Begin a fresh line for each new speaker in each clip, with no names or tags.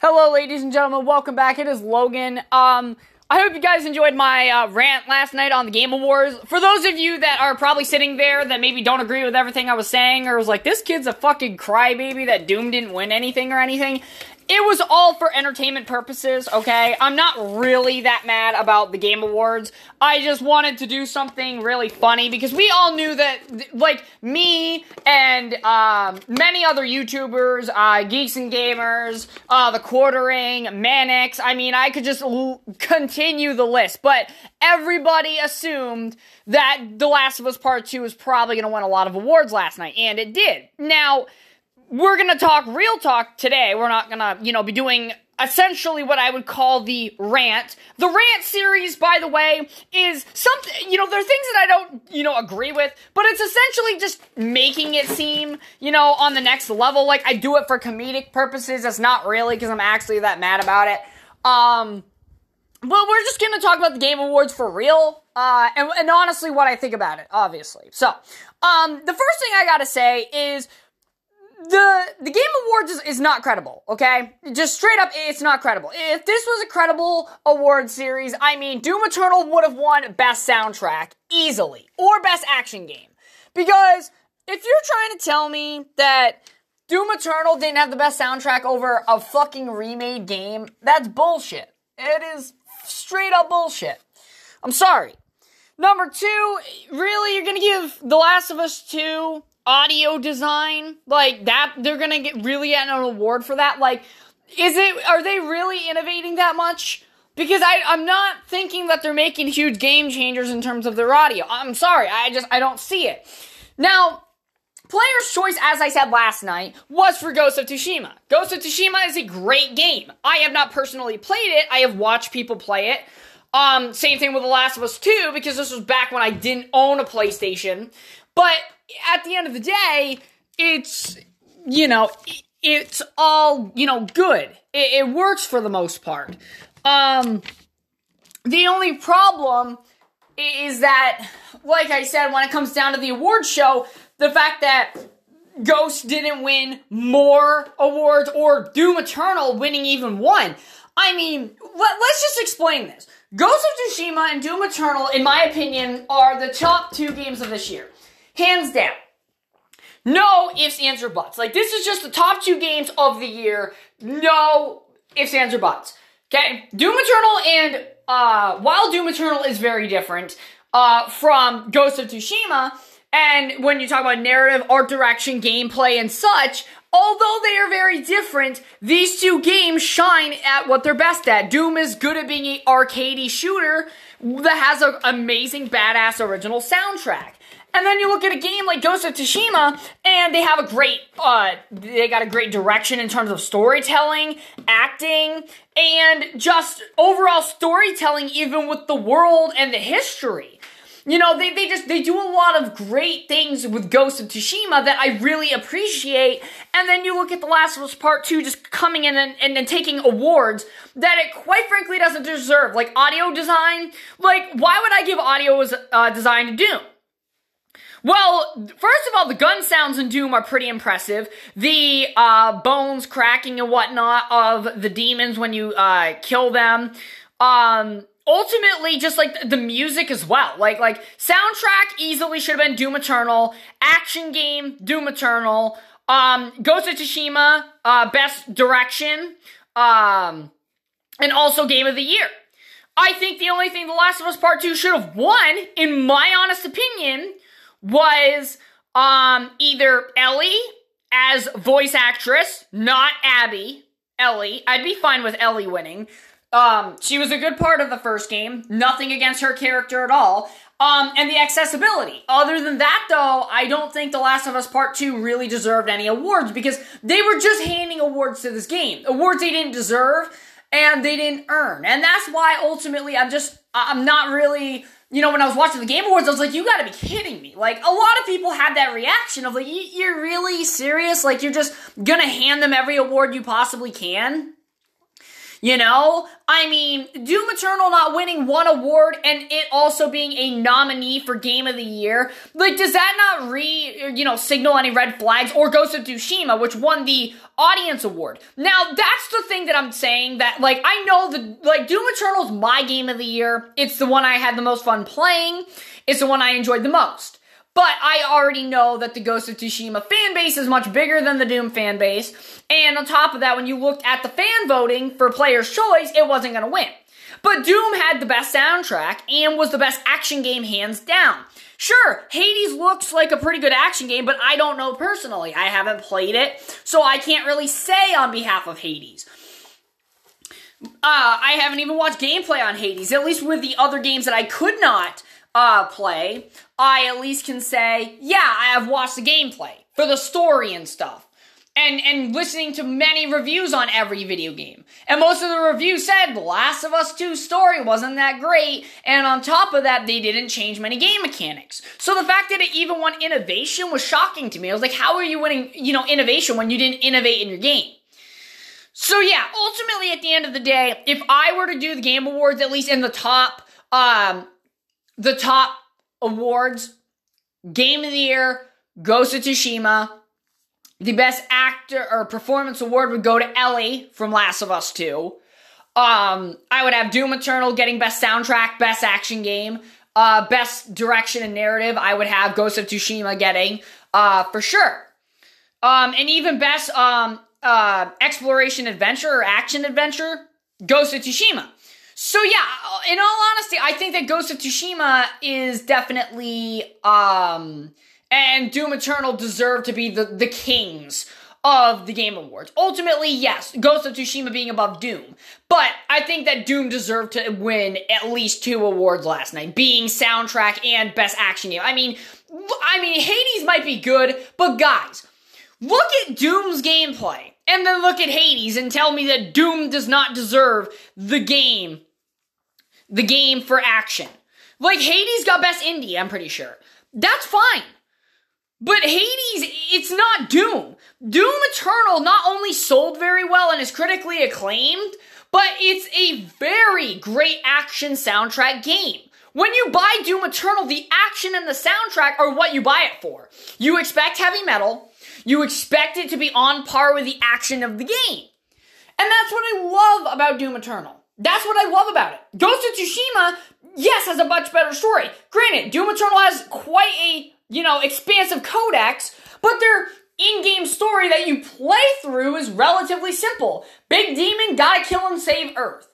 Hello, ladies and gentlemen. Welcome back. It is Logan. Um, I hope you guys enjoyed my uh, rant last night on the Game Awards. For those of you that are probably sitting there that maybe don't agree with everything I was saying, or was like, this kid's a fucking crybaby that Doom didn't win anything or anything, it was all for entertainment purposes, okay? I'm not really that mad about the Game Awards. I just wanted to do something really funny because we all knew that, like, me and um, many other YouTubers, uh, Geeks and Gamers, uh, The Quartering, Manix, I mean, I could just l- continue the list, but everybody assumed that The Last of Us Part 2 was probably going to win a lot of awards last night, and it did. Now, we're gonna talk real talk today. We're not gonna, you know, be doing essentially what I would call the rant. The rant series, by the way, is something, you know, there are things that I don't, you know, agree with, but it's essentially just making it seem, you know, on the next level. Like I do it for comedic purposes. It's not really because I'm actually that mad about it. Um, but we're just gonna talk about the Game Awards for real, uh, and, and honestly, what I think about it, obviously. So, um, the first thing I gotta say is the the Game Awards is, is, not credible, okay? Just straight up, it's not credible. If this was a credible award series, I mean, Doom Eternal would have won Best Soundtrack easily, or Best Action Game. Because if you're trying to tell me that Doom Eternal didn't have the best soundtrack over a fucking remade game, that's bullshit. It is straight up bullshit. I'm sorry. Number two, really, you're gonna give The Last of Us 2 audio design? Like that they're gonna get really get an award for that? Like is it are they really innovating that much? Because I, i'm not thinking that they're making huge game changers in terms of their audio. I'm sorry i just i don't see it. Now Player's choice, as I said last night, was for Ghost of Tsushima. Ghost of Tsushima is a great game. I have not personally played it. I have watched people play it. Um, same thing with The Last of Us 2, because this was back when I didn't own a PlayStation. But at the end of the day, it's, you know, it's all, you know, good. It, it works for the most part. Um, the only problem is that, like I said, when it comes down to the award show, the fact that Ghost didn't win more awards or Doom Eternal winning even one. I mean, let, us just explain this. Ghost of Tsushima and Doom Eternal, in my opinion, are the top two games of this year. Hands down. No ifs, ands, or buts. Like, this is just the top two games of the year. No ifs, ands, or buts. Okay? Doom Eternal and, uh, while Doom Eternal is very different, uh, from Ghost of Tsushima, and when you talk about narrative, art direction, gameplay, and such, although they are very different, these two games shine at what they're best at. Doom is good at being an arcadey shooter that has an amazing, badass original soundtrack. And then you look at a game like Ghost of Tsushima, and they have a great, uh, they got a great direction in terms of storytelling, acting, and just overall storytelling, even with the world and the history. You know, they, they just, they do a lot of great things with Ghost of Tsushima that I really appreciate. And then you look at The Last of Us Part 2 just coming in and, and, and taking awards that it quite frankly doesn't deserve. Like audio design, like, why would I give audio uh, design to Doom? Well, first of all, the gun sounds in Doom are pretty impressive. The uh, bones cracking and whatnot of the demons when you uh, kill them. Um, ultimately, just like the music as well. Like, like soundtrack easily should have been Doom Eternal. Action game, Doom Eternal. Um, Ghost of Tsushima, uh, best direction. Um, and also game of the year. I think the only thing The Last of Us Part 2 should have won, in my honest opinion, was um either Ellie as voice actress, not Abby. Ellie. I'd be fine with Ellie winning. Um, she was a good part of the first game. Nothing against her character at all. Um, and the accessibility. Other than that, though, I don't think The Last of Us Part 2 really deserved any awards because they were just handing awards to this game. Awards they didn't deserve and they didn't earn. And that's why ultimately I'm just, I'm not really you know, when I was watching the Game Awards, I was like, you gotta be kidding me. Like, a lot of people had that reaction of like, you're really serious? Like, you're just gonna hand them every award you possibly can? You know? I mean, Doom Eternal not winning one award and it also being a nominee for Game of the Year, like, does that not re, you know, signal any red flags? Or Ghost of Tsushima, which won the Audience Award. Now, that's the thing that I'm saying that, like, I know the, like, Doom Eternal's my Game of the Year. It's the one I had the most fun playing. It's the one I enjoyed the most. But I already know that the Ghost of Tsushima fan base is much bigger than the Doom fan base. And on top of that, when you looked at the fan voting for player's choice, it wasn't going to win. But Doom had the best soundtrack and was the best action game hands down. Sure, Hades looks like a pretty good action game, but I don't know personally. I haven't played it, so I can't really say on behalf of Hades. Uh, I haven't even watched gameplay on Hades, at least with the other games that I could not uh, play, I at least can say, yeah, I have watched the gameplay for the story and stuff. And, and listening to many reviews on every video game. And most of the reviews said The Last of Us 2 story wasn't that great, and on top of that, they didn't change many game mechanics. So the fact that it even won innovation was shocking to me. I was like, how are you winning, you know, innovation when you didn't innovate in your game? So yeah, ultimately at the end of the day, if I were to do the game awards, at least in the top, um, the top awards Game of the Year goes to Tsushima. The best actor or performance award would go to Ellie from Last of Us 2. Um, I would have Doom Eternal getting best soundtrack, best action game, uh, best direction and narrative. I would have Ghost of Tsushima getting, uh, for sure. Um, and even best, um, uh, exploration adventure or action adventure, Ghost of Tsushima. So yeah, in all honesty, I think that Ghost of Tsushima is definitely um and Doom Eternal deserve to be the the kings of the Game Awards. Ultimately, yes, Ghost of Tsushima being above Doom. But I think that Doom deserved to win at least two awards last night, being soundtrack and best action game. I mean, I mean Hades might be good, but guys, look at Doom's gameplay and then look at Hades and tell me that Doom does not deserve the game the game for action. Like Hades got best indie, I'm pretty sure. That's fine. But Hades, it's not Doom. Doom Eternal not only sold very well and is critically acclaimed, but it's a very great action soundtrack game. When you buy Doom Eternal, the action and the soundtrack are what you buy it for. You expect heavy metal, you expect it to be on par with the action of the game. And that's what I love about Doom Eternal. That's what I love about it. Ghost of Tsushima, yes, has a much better story. Granted, Doom Eternal has quite a, you know, expansive codex, but their in-game story that you play through is relatively simple. Big demon, gotta kill and save Earth.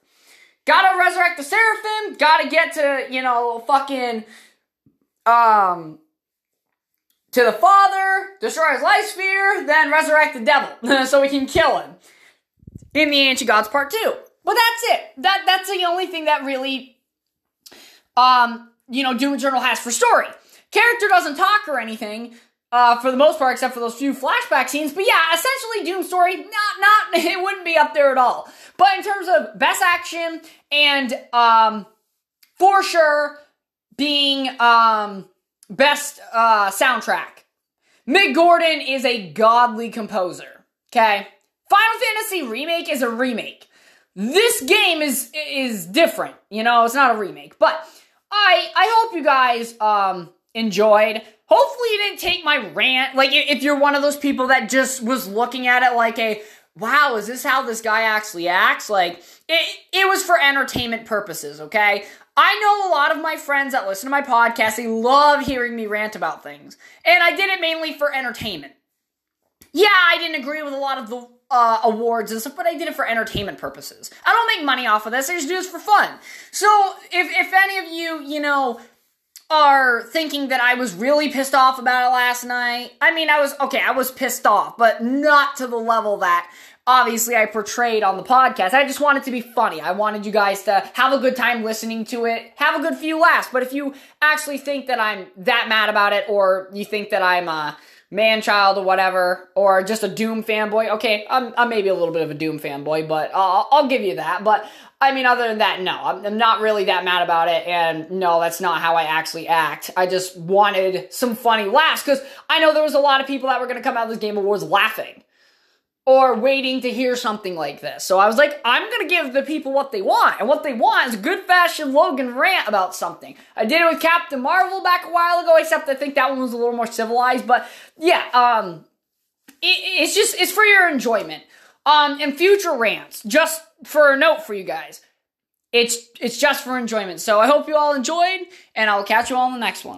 Gotta resurrect the Seraphim, gotta get to, you know, fucking, um, to the Father, destroy his life sphere, then resurrect the devil so we can kill him. In the Ancient Gods Part 2. But that's it. That that's the only thing that really, um, you know, Doom Eternal has for story. Character doesn't talk or anything, uh, for the most part, except for those few flashback scenes. But yeah, essentially, Doom story, not not it wouldn't be up there at all. But in terms of best action and um, for sure being um best uh soundtrack, Mick Gordon is a godly composer. Okay, Final Fantasy remake is a remake. This game is is different. You know, it's not a remake. But I I hope you guys um enjoyed. Hopefully you didn't take my rant like if you're one of those people that just was looking at it like a wow, is this how this guy actually acts? Like it it was for entertainment purposes, okay? I know a lot of my friends that listen to my podcast, they love hearing me rant about things. And I did it mainly for entertainment. Yeah, I didn't agree with a lot of the uh, awards and stuff, but I did it for entertainment purposes. I don't make money off of this. I just do this for fun. So if if any of you, you know, are thinking that I was really pissed off about it last night, I mean, I was okay. I was pissed off, but not to the level that obviously I portrayed on the podcast. I just wanted to be funny. I wanted you guys to have a good time listening to it, have a good few laughs. But if you actually think that I'm that mad about it, or you think that I'm uh man child or whatever, or just a Doom fanboy. Okay, I'm, I'm maybe a little bit of a Doom fanboy, but I'll, I'll give you that. But I mean, other than that, no, I'm, I'm not really that mad about it. And no, that's not how I actually act. I just wanted some funny laughs because I know there was a lot of people that were going to come out of this Game Awards laughing. Or waiting to hear something like this. So I was like, I'm gonna give the people what they want, and what they want is a good fashion Logan rant about something. I did it with Captain Marvel back a while ago, except I think that one was a little more civilized. But yeah, um, it, it's just it's for your enjoyment. Um, and future rants, just for a note for you guys. It's it's just for enjoyment. So I hope you all enjoyed, and I'll catch you all in the next one.